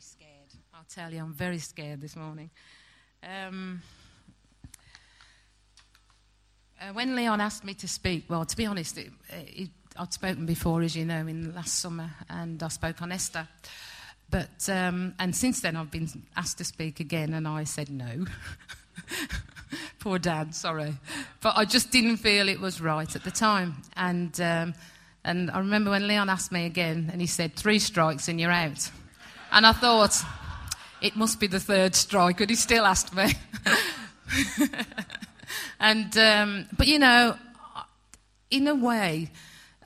very scared. I'll tell you, I'm very scared this morning. Um, uh, when Leon asked me to speak, well, to be honest, it, it, I'd spoken before, as you know, in last summer, and I spoke on Esther. But um, and since then, I've been asked to speak again, and I said no. Poor dad, sorry, but I just didn't feel it was right at the time. And um, and I remember when Leon asked me again, and he said, three strikes and you're out. And I thought, it must be the third strike, but he still asked me. and, um, but you know, in a way,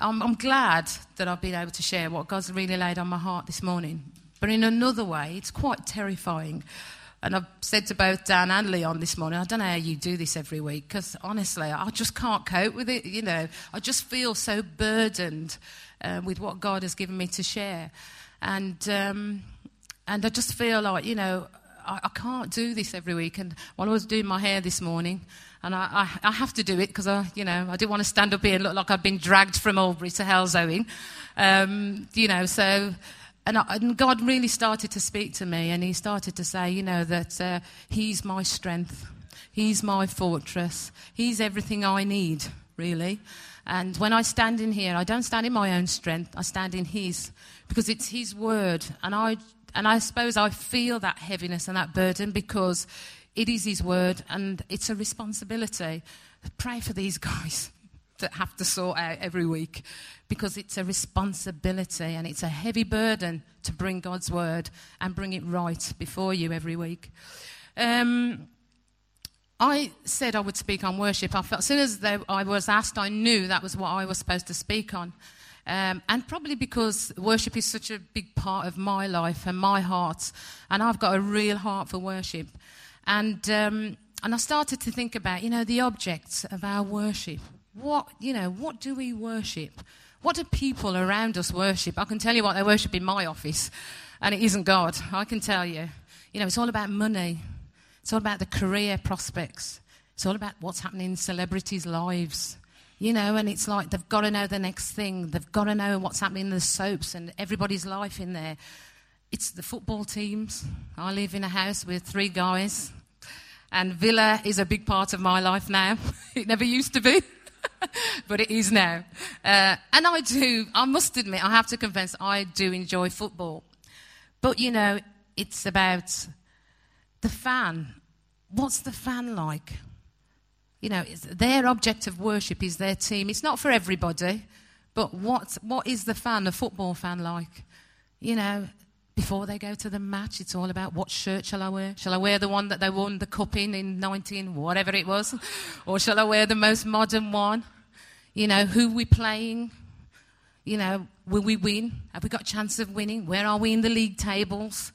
I'm, I'm glad that I've been able to share what God's really laid on my heart this morning. But in another way, it's quite terrifying and I've said to both Dan and Leon this morning, I don't know how you do this every week because honestly, I just can't cope with it. You know, I just feel so burdened uh, with what God has given me to share. And, um, and I just feel like, you know, I, I, can't do this every week. And while I was doing my hair this morning, and I, I, I have to do it because I, you know, I didn't want to stand up here and look like I'd been dragged from Albury to Halesowen. Um, you know, so and, I, and, God really started to speak to me, and He started to say, you know, that uh, He's my strength, He's my fortress, He's everything I need, really. And when I stand in here, I don't stand in my own strength, I stand in His, because it's His word. And I, and I suppose I feel that heaviness and that burden because it is His word, and it's a responsibility. Pray for these guys that have to sort out every week because it's a responsibility and it's a heavy burden to bring God's word and bring it right before you every week. Um, I said I would speak on worship. I felt, as soon as I was asked, I knew that was what I was supposed to speak on. Um, and probably because worship is such a big part of my life and my heart, and I've got a real heart for worship. And, um, and I started to think about, you know, the objects of our worship. What, you know, what do we worship? What do people around us worship? I can tell you what they worship in my office, and it isn't God. I can tell you. You know, it's all about money, it's all about the career prospects, it's all about what's happening in celebrities' lives. You know, and it's like they've got to know the next thing. They've got to know what's happening in the soaps and everybody's life in there. It's the football teams. I live in a house with three guys, and Villa is a big part of my life now. it never used to be. but it is now. Uh, and I do, I must admit, I have to confess, I do enjoy football. But, you know, it's about the fan. What's the fan like? You know, their object of worship is their team. It's not for everybody, but what, what is the fan, a football fan, like? You know, before they go to the match, it's all about what shirt shall I wear? Shall I wear the one that they won the cup in in 19, whatever it was? Or shall I wear the most modern one? You know, who we playing? You know, will we win? Have we got a chance of winning? Where are we in the league tables?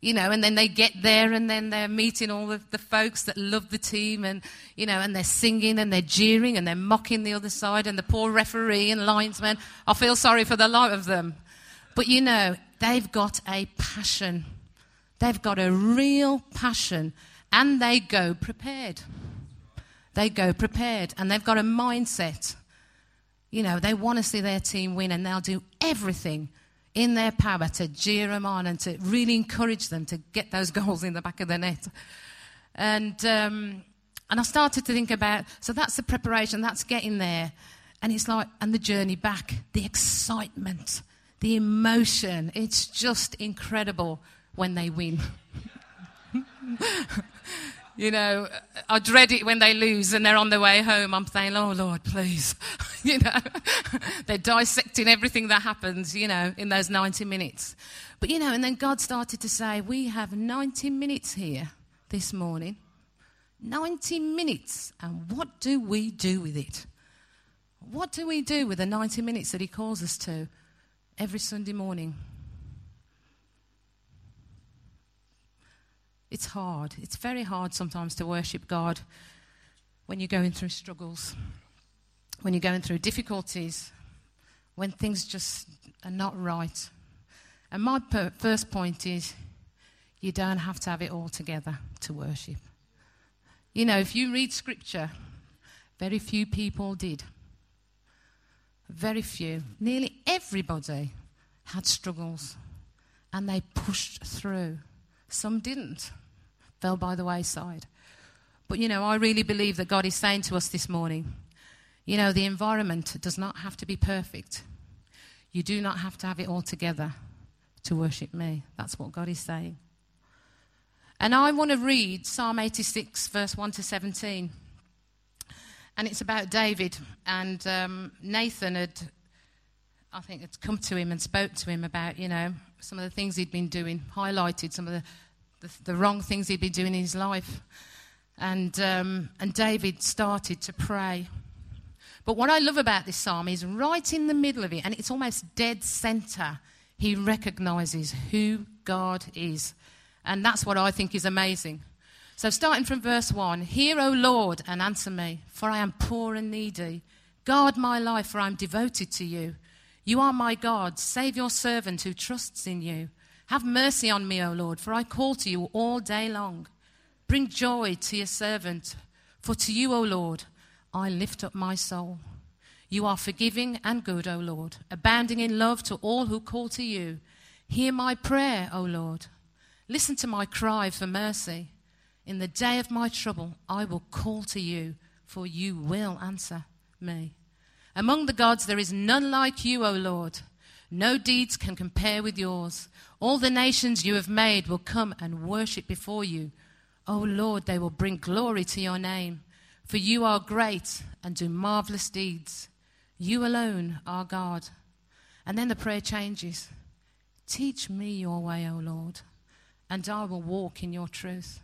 You know, and then they get there and then they're meeting all of the folks that love the team and, you know, and they're singing and they're jeering and they're mocking the other side and the poor referee and linesman. I feel sorry for the lot of them. But you know, they've got a passion. They've got a real passion and they go prepared. They go prepared and they've got a mindset you know, they want to see their team win and they'll do everything in their power to jeer them on and to really encourage them to get those goals in the back of the net. And, um, and I started to think about, so that's the preparation, that's getting there. And it's like, and the journey back, the excitement, the emotion. It's just incredible when they win. You know, I dread it when they lose and they're on their way home. I'm saying, oh, Lord, please. you know, they're dissecting everything that happens, you know, in those 90 minutes. But, you know, and then God started to say, we have 90 minutes here this morning. 90 minutes. And what do we do with it? What do we do with the 90 minutes that He calls us to every Sunday morning? It's hard. It's very hard sometimes to worship God when you're going through struggles, when you're going through difficulties, when things just are not right. And my per- first point is you don't have to have it all together to worship. You know, if you read scripture, very few people did. Very few. Nearly everybody had struggles and they pushed through. Some didn't, fell by the wayside. But you know, I really believe that God is saying to us this morning, you know, the environment does not have to be perfect. You do not have to have it all together to worship me. That's what God is saying. And I want to read Psalm 86, verse 1 to 17. And it's about David. And um, Nathan had, I think, had come to him and spoke to him about, you know, some of the things he'd been doing, highlighted some of the, the, the wrong things he'd been doing in his life. And, um, and David started to pray. But what I love about this psalm is right in the middle of it, and it's almost dead center, he recognizes who God is. And that's what I think is amazing. So, starting from verse 1 Hear, O Lord, and answer me, for I am poor and needy. Guard my life, for I am devoted to you. You are my God. Save your servant who trusts in you. Have mercy on me, O Lord, for I call to you all day long. Bring joy to your servant, for to you, O Lord, I lift up my soul. You are forgiving and good, O Lord, abounding in love to all who call to you. Hear my prayer, O Lord. Listen to my cry for mercy. In the day of my trouble, I will call to you, for you will answer me. Among the gods, there is none like you, O Lord. No deeds can compare with yours. All the nations you have made will come and worship before you. O Lord, they will bring glory to your name. For you are great and do marvelous deeds. You alone are God. And then the prayer changes Teach me your way, O Lord, and I will walk in your truth.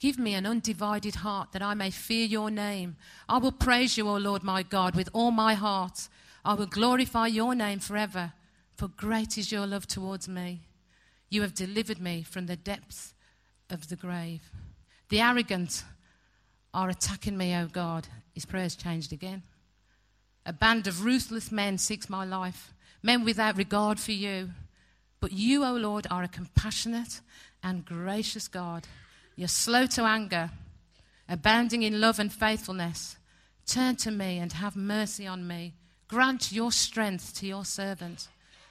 Give me an undivided heart that I may fear your name. I will praise you, O Lord my God, with all my heart. I will glorify your name forever, for great is your love towards me. You have delivered me from the depths of the grave. The arrogant are attacking me, O God. His prayers changed again. A band of ruthless men seeks my life, men without regard for you. But you, O Lord, are a compassionate and gracious God. You're slow to anger, abounding in love and faithfulness. Turn to me and have mercy on me. Grant your strength to your servant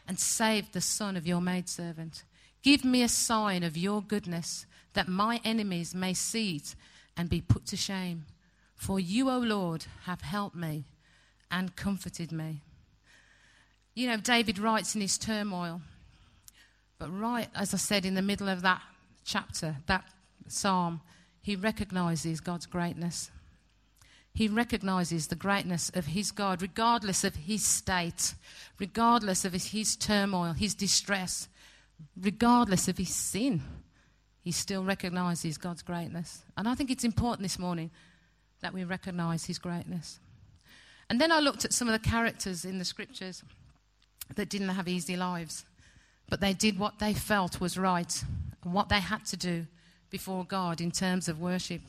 and save the son of your maidservant. Give me a sign of your goodness that my enemies may see it and be put to shame. For you, O Lord, have helped me and comforted me. You know, David writes in his turmoil, but right, as I said, in the middle of that chapter, that psalm, he recognizes God's greatness. He recognizes the greatness of his God, regardless of his state, regardless of his turmoil, his distress, regardless of his sin he still recognizes God's greatness. And I think it's important this morning that we recognize his greatness. And then I looked at some of the characters in the scriptures that didn't have easy lives, but they did what they felt was right and what they had to do before God in terms of worship.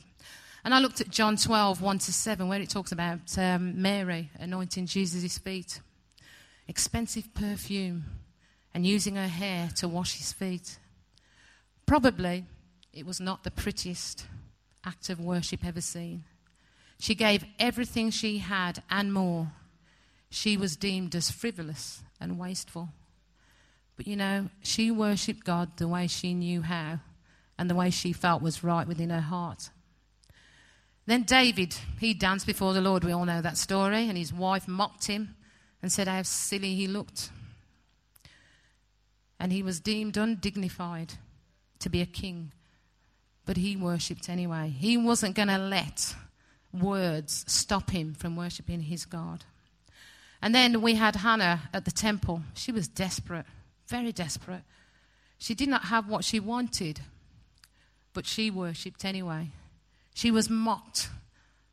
And I looked at John 12, 1 to 7, where it talks about um, Mary anointing Jesus' feet, expensive perfume, and using her hair to wash his feet. Probably it was not the prettiest act of worship ever seen. She gave everything she had and more. She was deemed as frivolous and wasteful. But you know, she worshipped God the way she knew how and the way she felt was right within her heart. Then David, he danced before the Lord. We all know that story. And his wife mocked him and said how silly he looked. And he was deemed undignified to be a king, but he worshipped anyway. He wasn't going to let words stop him from worshipping his God. And then we had Hannah at the temple. She was desperate, very desperate. She did not have what she wanted, but she worshipped anyway. She was mocked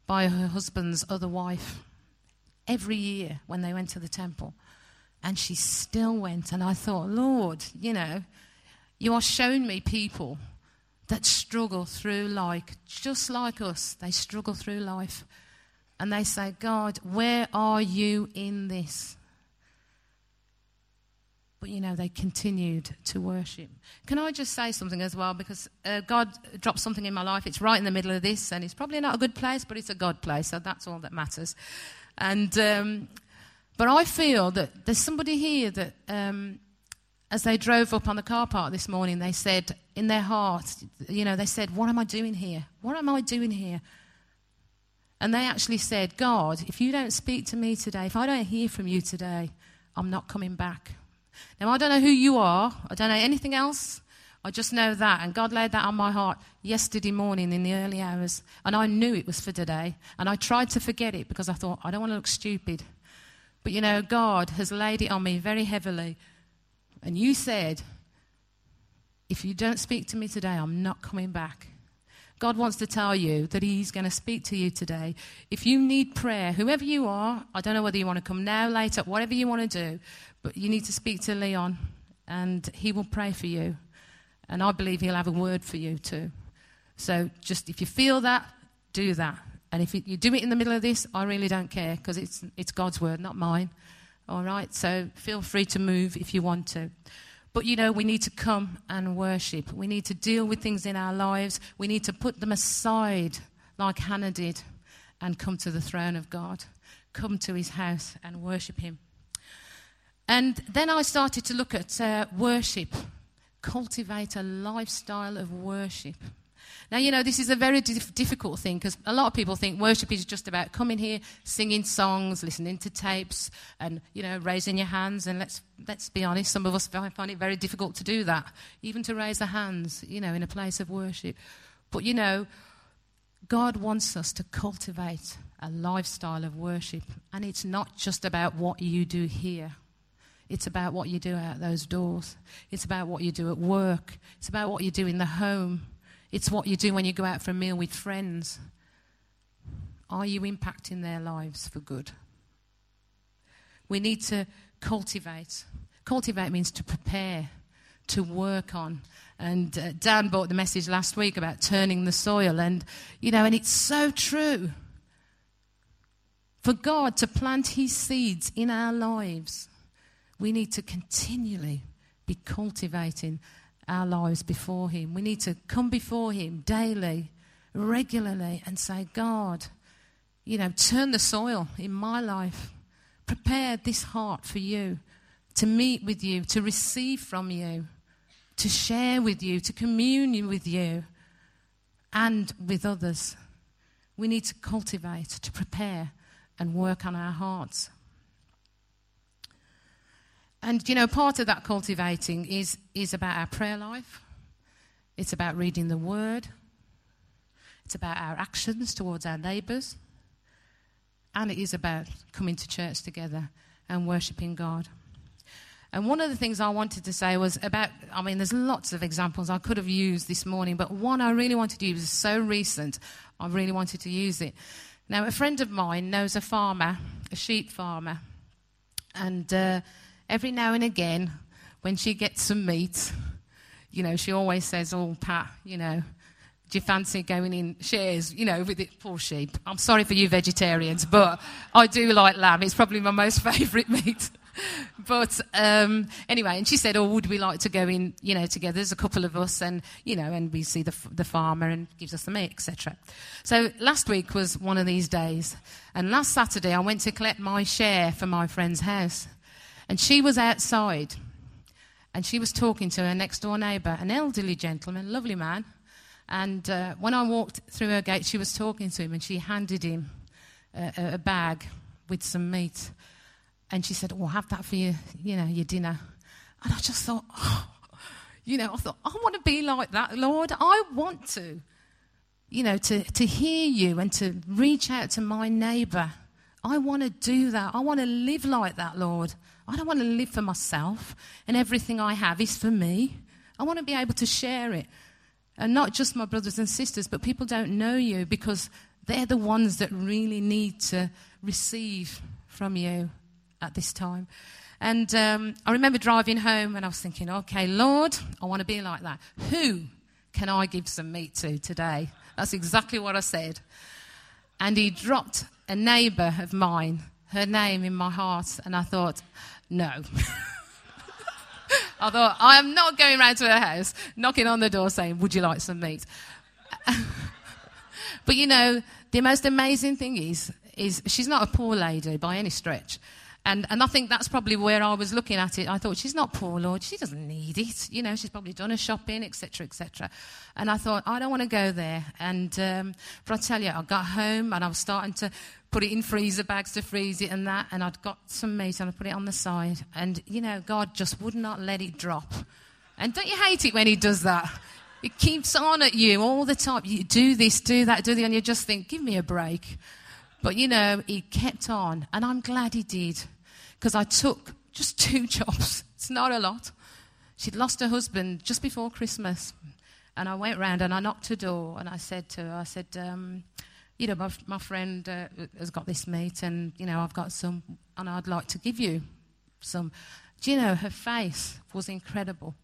by her husband's other wife every year when they went to the temple. And she still went. And I thought, Lord, you know, you are showing me people that struggle through like just like us. They struggle through life. And they say, God, where are you in this? But you know, they continued to worship. Can I just say something as well? Because uh, God dropped something in my life. It's right in the middle of this, and it's probably not a good place, but it's a God place, so that's all that matters. And um, but I feel that there's somebody here that um, as they drove up on the car park this morning, they said in their heart, you know, they said, What am I doing here? What am I doing here? And they actually said, God, if you don't speak to me today, if I don't hear from you today, I'm not coming back. Now, I don't know who you are, I don't know anything else. I just know that. And God laid that on my heart yesterday morning in the early hours. And I knew it was for today. And I tried to forget it because I thought, I don't want to look stupid. But you know, God has laid it on me very heavily. And you said, if you don't speak to me today, I'm not coming back. God wants to tell you that He's going to speak to you today. If you need prayer, whoever you are, I don't know whether you want to come now, later, whatever you want to do, but you need to speak to Leon and he will pray for you. And I believe he'll have a word for you too. So just if you feel that, do that. And if you do it in the middle of this, I really don't care because it's, it's God's word, not mine. All right? So feel free to move if you want to. But you know, we need to come and worship. We need to deal with things in our lives. We need to put them aside, like Hannah did, and come to the throne of God. Come to his house and worship him. And then I started to look at uh, worship, cultivate a lifestyle of worship. Now, you know, this is a very dif- difficult thing because a lot of people think worship is just about coming here, singing songs, listening to tapes, and, you know, raising your hands. And let's, let's be honest, some of us find it very difficult to do that, even to raise our hands, you know, in a place of worship. But, you know, God wants us to cultivate a lifestyle of worship. And it's not just about what you do here. It's about what you do out those doors. It's about what you do at work. It's about what you do in the home. It's what you do when you go out for a meal with friends. Are you impacting their lives for good? We need to cultivate. Cultivate means to prepare, to work on. And uh, Dan brought the message last week about turning the soil. And, you know, and it's so true. For God to plant His seeds in our lives, we need to continually be cultivating our lives before Him. We need to come before Him daily, regularly, and say, God, you know, turn the soil in my life. Prepare this heart for you, to meet with you, to receive from you, to share with you, to commune with you, and with others. We need to cultivate, to prepare, and work on our hearts. And, you know, part of that cultivating is, is about our prayer life, it's about reading the word, it's about our actions towards our neighbours, and it is about coming to church together and worshipping God. And one of the things I wanted to say was about, I mean, there's lots of examples I could have used this morning, but one I really wanted to use is so recent, I really wanted to use it. Now, a friend of mine knows a farmer, a sheep farmer, and uh, every now and again, when she gets some meat, you know, she always says, Oh, Pat, you know, do you fancy going in shares, you know, with it? Poor sheep. I'm sorry for you vegetarians, but I do like lamb. It's probably my most favourite meat. but um, anyway, and she said, "Oh, would we like to go in, you know, together? There's a couple of us, and you know, and we see the the farmer and gives us the meat, etc." So last week was one of these days, and last Saturday I went to collect my share for my friend's house, and she was outside and she was talking to her next door neighbour, an elderly gentleman, lovely man. And uh, when I walked through her gate, she was talking to him and she handed him a, a bag with some meat. And she said, Oh, have that for your, you know, your dinner. And I just thought, oh, you know, I thought, I want to be like that, Lord. I want to, you know, to, to hear you and to reach out to my neighbour. I want to do that. I want to live like that, Lord. I don't want to live for myself and everything I have is for me. I want to be able to share it. And not just my brothers and sisters, but people don't know you because they're the ones that really need to receive from you at this time. And um, I remember driving home and I was thinking, okay, Lord, I want to be like that. Who can I give some meat to today? That's exactly what I said. And he dropped a neighbour of mine, her name in my heart, and I thought, no. I thought, I am not going round to her house, knocking on the door saying, Would you like some meat? but you know, the most amazing thing is, is she's not a poor lady by any stretch. And, and I think that's probably where I was looking at it. I thought, she's not poor, Lord. She doesn't need it. You know, she's probably done her shopping, etc., etc. And I thought, I don't want to go there. And, um, but I tell you, I got home and I was starting to put it in freezer bags to freeze it and that. And I'd got some meat and I put it on the side. And, you know, God just would not let it drop. And don't you hate it when He does that? It keeps on at you all the time. You do this, do that, do the, and you just think, give me a break. But you know, he kept on, and I'm glad he did because I took just two jobs. It's not a lot. She'd lost her husband just before Christmas. And I went round and I knocked her door and I said to her, I said, um, you know, my, my friend uh, has got this meat and, you know, I've got some and I'd like to give you some. Do you know, her face was incredible.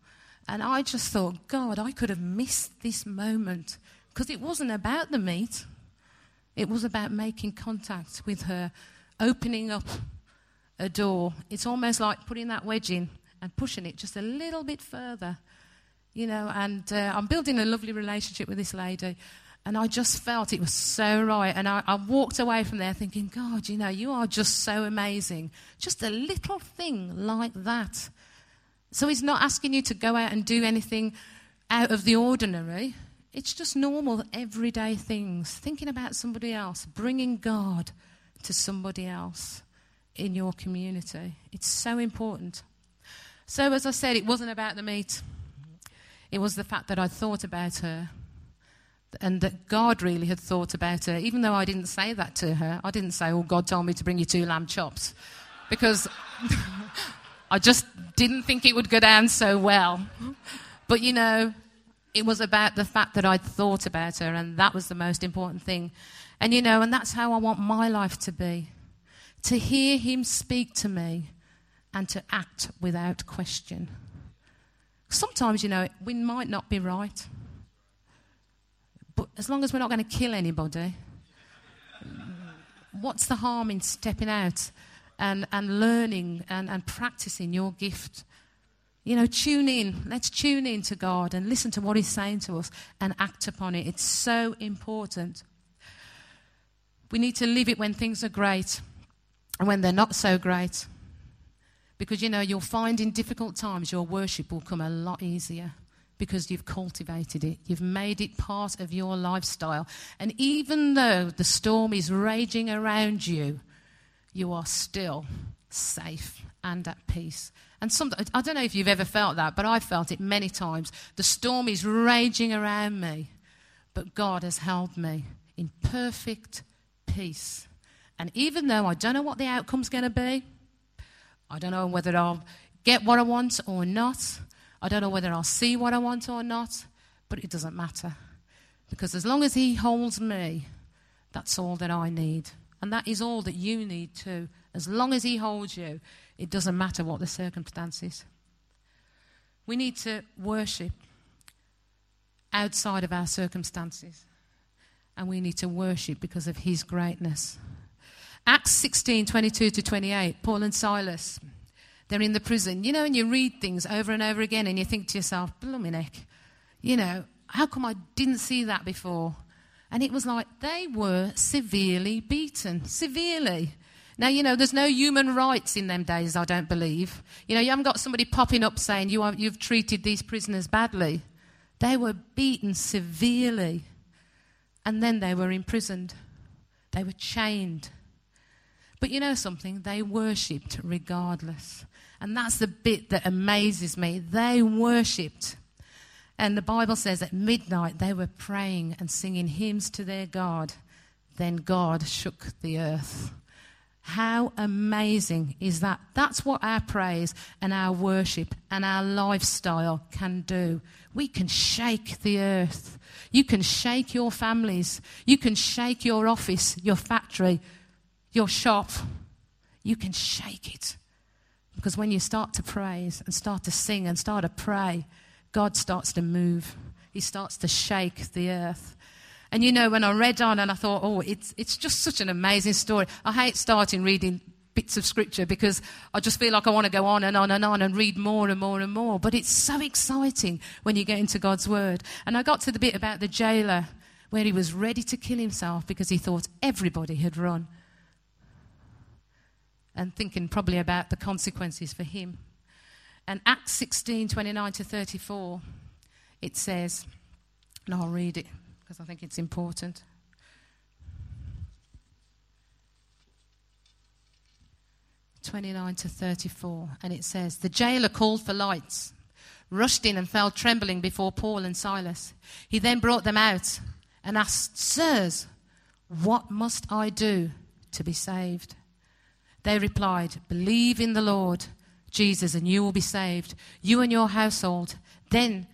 And I just thought, God, I could have missed this moment because it wasn't about the meat. It was about making contact with her, opening up a door. It's almost like putting that wedge in and pushing it just a little bit further, you know. And uh, I'm building a lovely relationship with this lady, and I just felt it was so right. And I, I walked away from there thinking, God, you know, you are just so amazing. Just a little thing like that. So he's not asking you to go out and do anything out of the ordinary. It's just normal, everyday things. Thinking about somebody else, bringing God to somebody else in your community. It's so important. So, as I said, it wasn't about the meat, it was the fact that I thought about her and that God really had thought about her. Even though I didn't say that to her, I didn't say, Oh, God told me to bring you two lamb chops because I just didn't think it would go down so well. But you know, it was about the fact that I'd thought about her, and that was the most important thing. And you know, and that's how I want my life to be to hear him speak to me and to act without question. Sometimes, you know, we might not be right, but as long as we're not going to kill anybody, what's the harm in stepping out and, and learning and, and practicing your gift? You know, tune in. Let's tune in to God and listen to what He's saying to us and act upon it. It's so important. We need to live it when things are great when they're not so great. Because you know, you'll find in difficult times your worship will come a lot easier because you've cultivated it. You've made it part of your lifestyle. And even though the storm is raging around you, you are still safe and at peace. And some, I don't know if you've ever felt that, but I've felt it many times. The storm is raging around me, but God has held me in perfect peace. And even though I don't know what the outcome's going to be, I don't know whether I'll get what I want or not, I don't know whether I'll see what I want or not, but it doesn't matter. Because as long as He holds me, that's all that I need. And that is all that you need too. As long as He holds you, it doesn't matter what the circumstances. We need to worship outside of our circumstances. And we need to worship because of His greatness. Acts 16 22 to 28, Paul and Silas, they're in the prison. You know, and you read things over and over again and you think to yourself, Bluminek, you know, how come I didn't see that before? And it was like they were severely beaten, severely. Now, you know, there's no human rights in them days, I don't believe. You know, you haven't got somebody popping up saying you are, you've treated these prisoners badly. They were beaten severely. And then they were imprisoned. They were chained. But you know something? They worshipped regardless. And that's the bit that amazes me. They worshipped. And the Bible says at midnight they were praying and singing hymns to their God. Then God shook the earth. How amazing is that? That's what our praise and our worship and our lifestyle can do. We can shake the earth. You can shake your families. You can shake your office, your factory, your shop, you can shake it. Because when you start to praise and start to sing and start to pray, God starts to move. He starts to shake the earth. And you know, when I read on and I thought, oh, it's, it's just such an amazing story. I hate starting reading bits of scripture because I just feel like I want to go on and on and on and read more and more and more. But it's so exciting when you get into God's word. And I got to the bit about the jailer where he was ready to kill himself because he thought everybody had run. And thinking probably about the consequences for him. And Acts 16 29 to 34, it says, and I'll read it because I think it's important. Twenty-nine to thirty-four, and it says, "The jailer called for lights, rushed in, and fell trembling before Paul and Silas. He then brought them out and asked, Sirs, what must I do to be saved?" They replied, Believe in the Lord Jesus, and you will be saved, you and your household. Then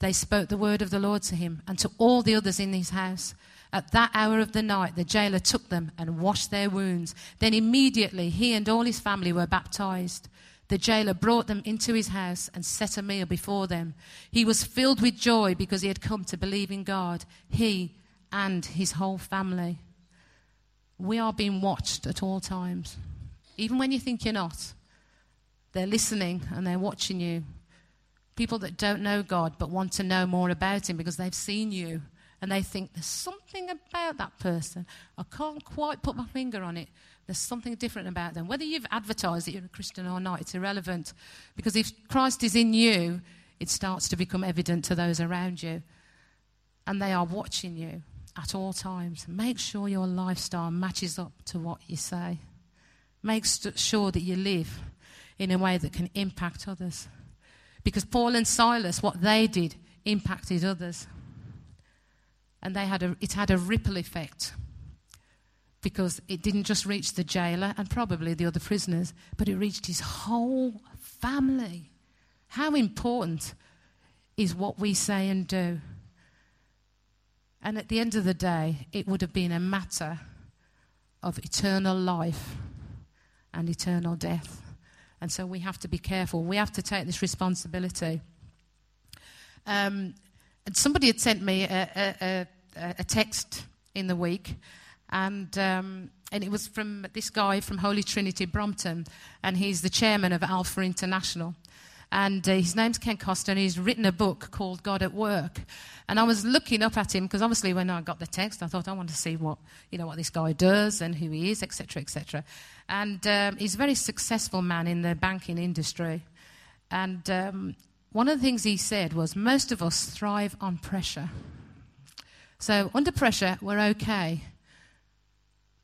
they spoke the word of the Lord to him and to all the others in his house. At that hour of the night, the jailer took them and washed their wounds. Then immediately he and all his family were baptized. The jailer brought them into his house and set a meal before them. He was filled with joy because he had come to believe in God, he and his whole family. We are being watched at all times, even when you think you're not. They're listening and they're watching you. People that don't know God but want to know more about Him because they've seen you and they think there's something about that person. I can't quite put my finger on it. There's something different about them. Whether you've advertised that you're a Christian or not, it's irrelevant. Because if Christ is in you, it starts to become evident to those around you. And they are watching you at all times. Make sure your lifestyle matches up to what you say. Make st- sure that you live in a way that can impact others. Because Paul and Silas, what they did, impacted others. And they had a, it had a ripple effect because it didn't just reach the jailer and probably the other prisoners, but it reached his whole family. How important is what we say and do? And at the end of the day, it would have been a matter of eternal life and eternal death. And so we have to be careful. We have to take this responsibility. Um, somebody had sent me a, a, a, a, text in the week, and, um, and it was from this guy from Holy Trinity Brompton, and he's the chairman of Alpha International. And uh, his name's Ken Costa, and he's written a book called God at Work. And I was looking up at him because obviously when I got the text, I thought I want to see what you know what this guy does and who he is, etc., etc. And um, he's a very successful man in the banking industry. And um, one of the things he said was most of us thrive on pressure. So under pressure, we're okay,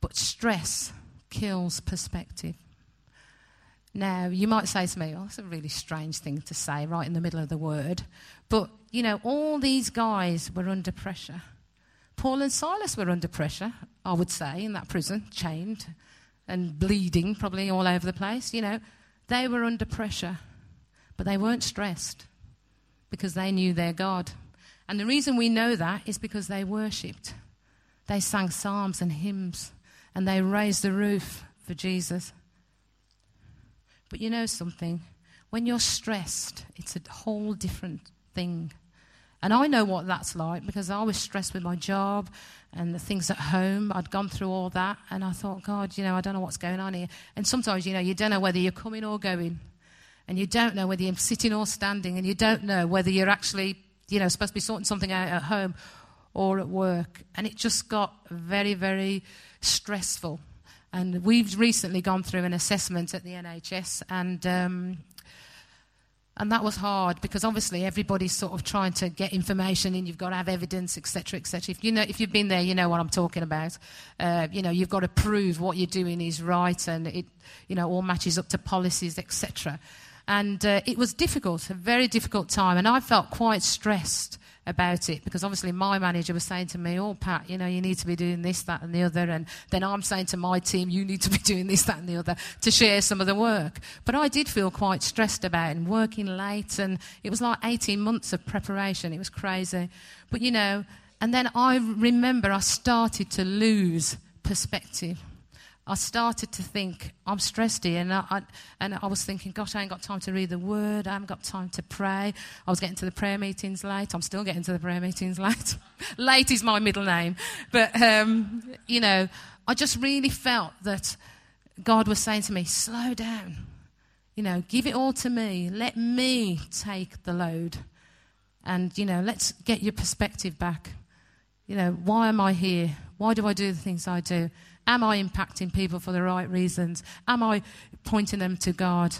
but stress kills perspective. Now, you might say to me, oh, that's a really strange thing to say right in the middle of the word. But, you know, all these guys were under pressure. Paul and Silas were under pressure, I would say, in that prison, chained and bleeding probably all over the place. You know, they were under pressure, but they weren't stressed because they knew their God. And the reason we know that is because they worshipped. They sang psalms and hymns, and they raised the roof for Jesus. But you know something? When you're stressed, it's a whole different thing. And I know what that's like because I was stressed with my job and the things at home. I'd gone through all that and I thought, God, you know, I don't know what's going on here. And sometimes, you know, you don't know whether you're coming or going. And you don't know whether you're sitting or standing. And you don't know whether you're actually, you know, supposed to be sorting something out at home or at work. And it just got very, very stressful. And we've recently gone through an assessment at the NHS, and um, and that was hard because obviously everybody's sort of trying to get information, and you've got to have evidence, etc., etc. If you know, if you've been there, you know what I'm talking about. Uh, you know, you've got to prove what you're doing is right, and it, you know, all matches up to policies, etc. And uh, it was difficult, a very difficult time, and I felt quite stressed about it because obviously my manager was saying to me, Oh, Pat, you know, you need to be doing this, that, and the other. And then I'm saying to my team, You need to be doing this, that, and the other to share some of the work. But I did feel quite stressed about it and working late. And it was like 18 months of preparation. It was crazy. But, you know, and then I remember I started to lose perspective. I started to think, I'm stressed here. And I, I, and I was thinking, gosh, I ain't got time to read the word. I haven't got time to pray. I was getting to the prayer meetings late. I'm still getting to the prayer meetings late. late is my middle name. But, um, you know, I just really felt that God was saying to me, slow down. You know, give it all to me. Let me take the load. And, you know, let's get your perspective back. You know, why am I here? Why do I do the things I do? Am I impacting people for the right reasons? Am I pointing them to God?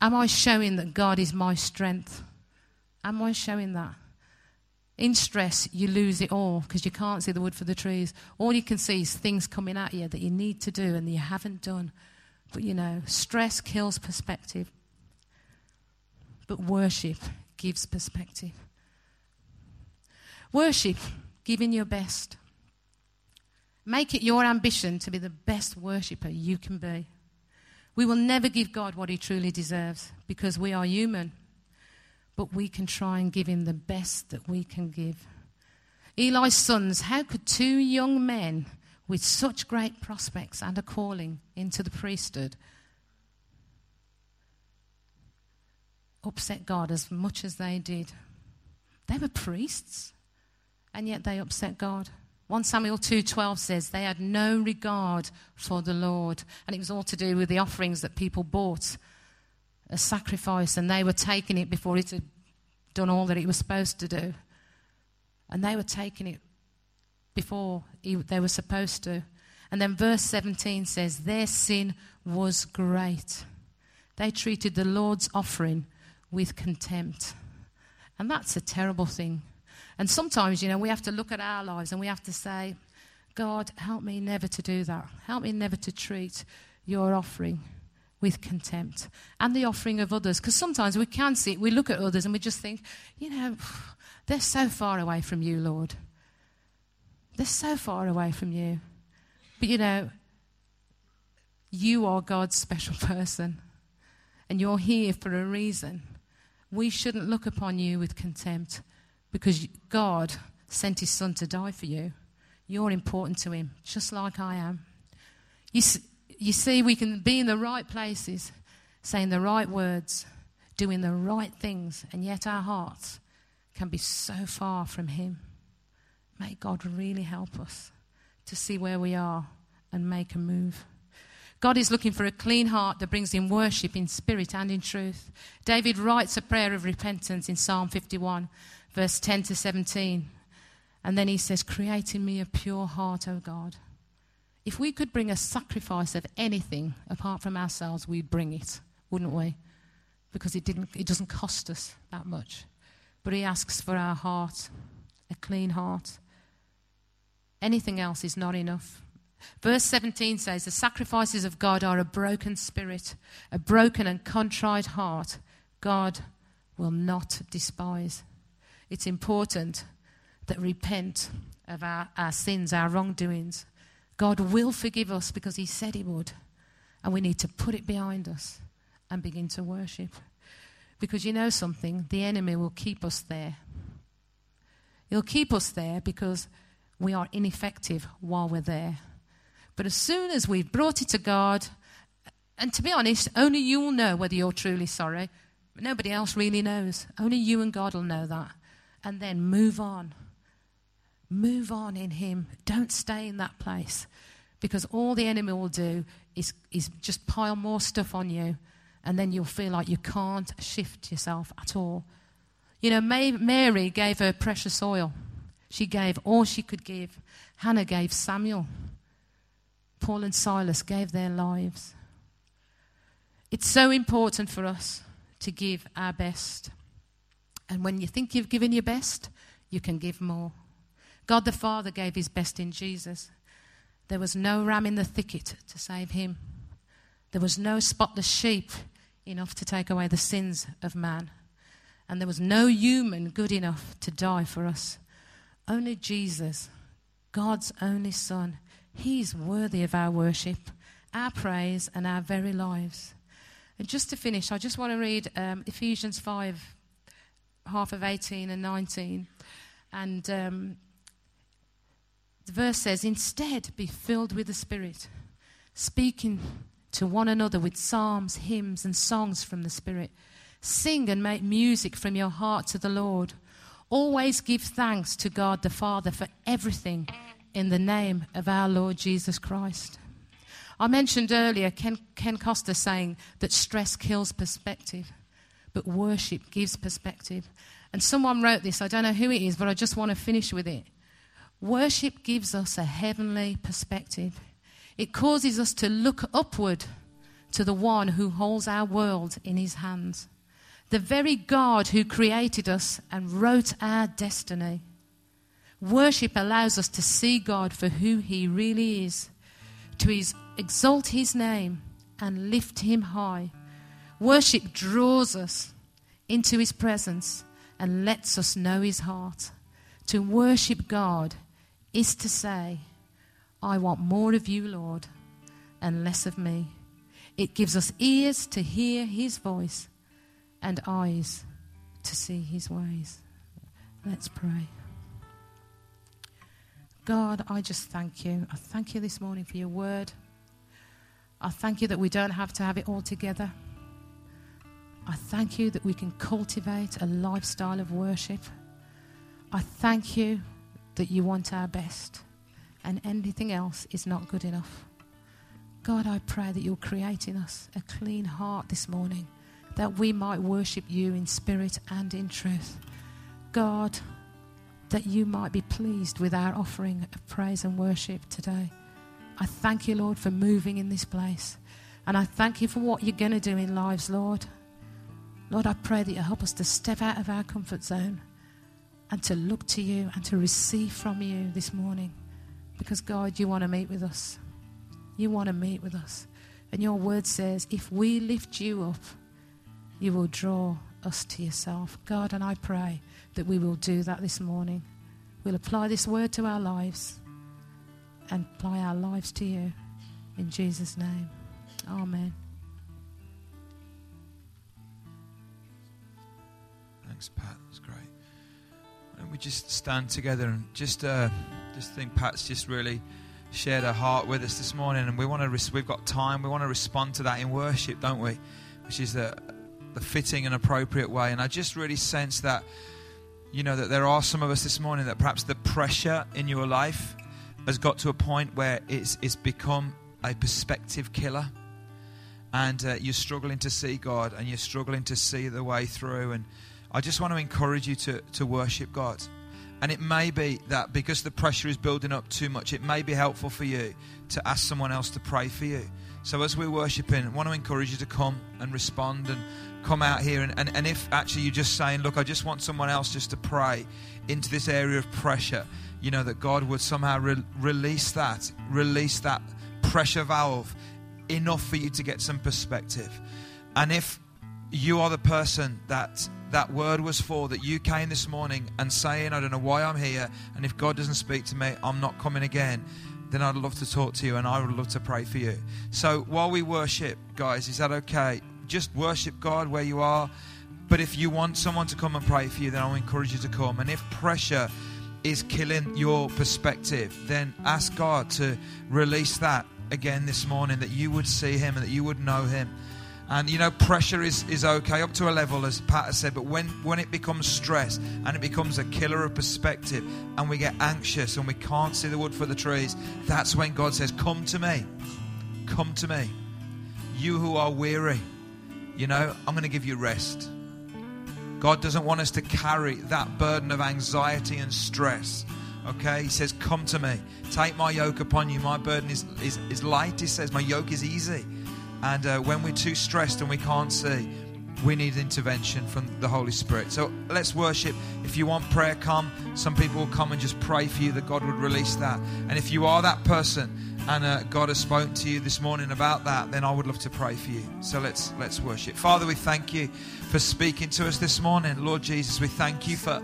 Am I showing that God is my strength? Am I showing that? In stress, you lose it all because you can't see the wood for the trees. All you can see is things coming at you that you need to do and you haven't done. But you know, stress kills perspective. But worship gives perspective. Worship, giving your best. Make it your ambition to be the best worshipper you can be. We will never give God what he truly deserves because we are human but we can try and give him the best that we can give. Eli's sons, how could two young men with such great prospects and a calling into the priesthood upset God as much as they did? They were priests, and yet they upset God. 1 Samuel 2:12 says they had no regard for the Lord, and it was all to do with the offerings that people bought a sacrifice, and they were taking it before it had done all that it was supposed to do. And they were taking it before they were supposed to. And then verse 17 says, Their sin was great. They treated the Lord's offering with contempt. And that's a terrible thing. And sometimes, you know, we have to look at our lives and we have to say, God, help me never to do that. Help me never to treat your offering with contempt and the offering of others. Because sometimes we can see we look at others and we just think, you know, they're so far away from you, Lord. They're so far away from you. But you know, you are God's special person and you're here for a reason. We shouldn't look upon you with contempt because God sent his son to die for you. You're important to him, just like I am. You, you see, we can be in the right places, saying the right words, doing the right things, and yet our hearts can be so far from Him. May God really help us to see where we are and make a move. God is looking for a clean heart that brings in worship in spirit and in truth. David writes a prayer of repentance in Psalm 51, verse 10 to 17. And then he says, Create in me a pure heart, O God, if we could bring a sacrifice of anything apart from ourselves, we'd bring it, wouldn't we? Because it, didn't, it doesn't cost us that much. But He asks for our heart, a clean heart. Anything else is not enough. Verse 17 says, The sacrifices of God are a broken spirit, a broken and contrite heart. God will not despise. It's important that repent of our, our sins, our wrongdoings, God will forgive us because He said He would. And we need to put it behind us and begin to worship. Because you know something? The enemy will keep us there. He'll keep us there because we are ineffective while we're there. But as soon as we've brought it to God, and to be honest, only you will know whether you're truly sorry. Nobody else really knows. Only you and God will know that. And then move on. Move on in Him. Don't stay in that place because all the enemy will do is, is just pile more stuff on you and then you'll feel like you can't shift yourself at all. You know, Mary gave her precious oil. She gave all she could give. Hannah gave Samuel. Paul and Silas gave their lives. It's so important for us to give our best. And when you think you've given your best, you can give more. God the Father gave his best in Jesus. There was no ram in the thicket to save him. There was no spotless sheep enough to take away the sins of man. And there was no human good enough to die for us. Only Jesus, God's only Son, He's worthy of our worship, our praise, and our very lives. And just to finish, I just want to read um, Ephesians 5, half of 18 and 19. And um, the verse says, Instead, be filled with the Spirit, speaking to one another with psalms, hymns, and songs from the Spirit. Sing and make music from your heart to the Lord. Always give thanks to God the Father for everything in the name of our Lord Jesus Christ. I mentioned earlier Ken, Ken Costa saying that stress kills perspective, but worship gives perspective. And someone wrote this, I don't know who it is, but I just want to finish with it. Worship gives us a heavenly perspective. It causes us to look upward to the one who holds our world in his hands, the very God who created us and wrote our destiny. Worship allows us to see God for who he really is, to his, exalt his name and lift him high. Worship draws us into his presence and lets us know his heart. To worship God is to say, I want more of you, Lord, and less of me. It gives us ears to hear his voice and eyes to see his ways. Let's pray. God, I just thank you. I thank you this morning for your word. I thank you that we don't have to have it all together. I thank you that we can cultivate a lifestyle of worship. I thank you that you want our best and anything else is not good enough. God, I pray that you're creating us a clean heart this morning that we might worship you in spirit and in truth. God, that you might be pleased with our offering of praise and worship today. I thank you, Lord, for moving in this place. And I thank you for what you're going to do in lives, Lord. Lord, I pray that you help us to step out of our comfort zone and to look to you and to receive from you this morning. Because, God, you want to meet with us. You want to meet with us. And your word says, if we lift you up, you will draw us to yourself. God, and I pray that we will do that this morning. We'll apply this word to our lives and apply our lives to you. In Jesus' name. Amen. Thanks, Pat. That's great. And we just stand together and just uh, just think Pat's just really shared her heart with us this morning, and we want to. Res- we've got time. We want to respond to that in worship, don't we? Which is the the fitting and appropriate way. And I just really sense that, you know, that there are some of us this morning that perhaps the pressure in your life has got to a point where it's it's become a perspective killer, and uh, you're struggling to see God, and you're struggling to see the way through, and I just want to encourage you to, to worship God. And it may be that because the pressure is building up too much, it may be helpful for you to ask someone else to pray for you. So as we're worshiping, I want to encourage you to come and respond and come out here. And, and, and if actually you're just saying, look, I just want someone else just to pray into this area of pressure, you know, that God would somehow re- release that, release that pressure valve enough for you to get some perspective. And if you are the person that that word was for, that you came this morning and saying, I don't know why I'm here, and if God doesn't speak to me, I'm not coming again, then I'd love to talk to you and I would love to pray for you. So while we worship, guys, is that okay? Just worship God where you are. But if you want someone to come and pray for you, then I'll encourage you to come. And if pressure is killing your perspective, then ask God to release that again this morning, that you would see Him and that you would know Him. And you know, pressure is, is okay up to a level, as Pat has said, but when, when it becomes stress and it becomes a killer of perspective and we get anxious and we can't see the wood for the trees, that's when God says, Come to me. Come to me. You who are weary, you know, I'm going to give you rest. God doesn't want us to carry that burden of anxiety and stress. Okay? He says, Come to me. Take my yoke upon you. My burden is, is, is light. He says, My yoke is easy. And uh, when we're too stressed and we can't see, we need intervention from the Holy Spirit. So let's worship. If you want prayer, come. Some people will come and just pray for you that God would release that. And if you are that person and uh, God has spoken to you this morning about that, then I would love to pray for you. So let's let's worship. Father, we thank you for speaking to us this morning. Lord Jesus, we thank you for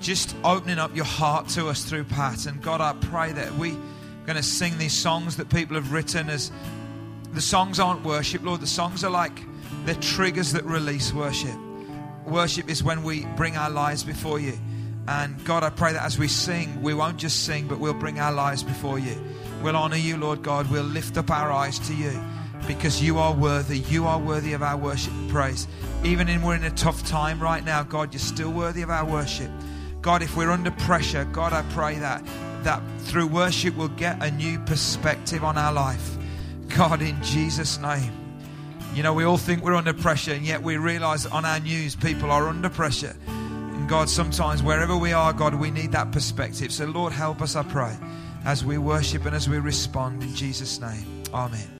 just opening up your heart to us through Pat. And God, I pray that we're going to sing these songs that people have written as the songs aren't worship, Lord. The songs are like they're triggers that release worship. Worship is when we bring our lives before you. And God, I pray that as we sing, we won't just sing, but we'll bring our lives before you. We'll honor you, Lord God. We'll lift up our eyes to you because you are worthy. You are worthy of our worship and praise. Even in we're in a tough time right now, God, you're still worthy of our worship. God, if we're under pressure, God, I pray that that through worship we'll get a new perspective on our life. God, in Jesus' name. You know, we all think we're under pressure, and yet we realize on our news people are under pressure. And God, sometimes wherever we are, God, we need that perspective. So, Lord, help us, I pray, as we worship and as we respond in Jesus' name. Amen.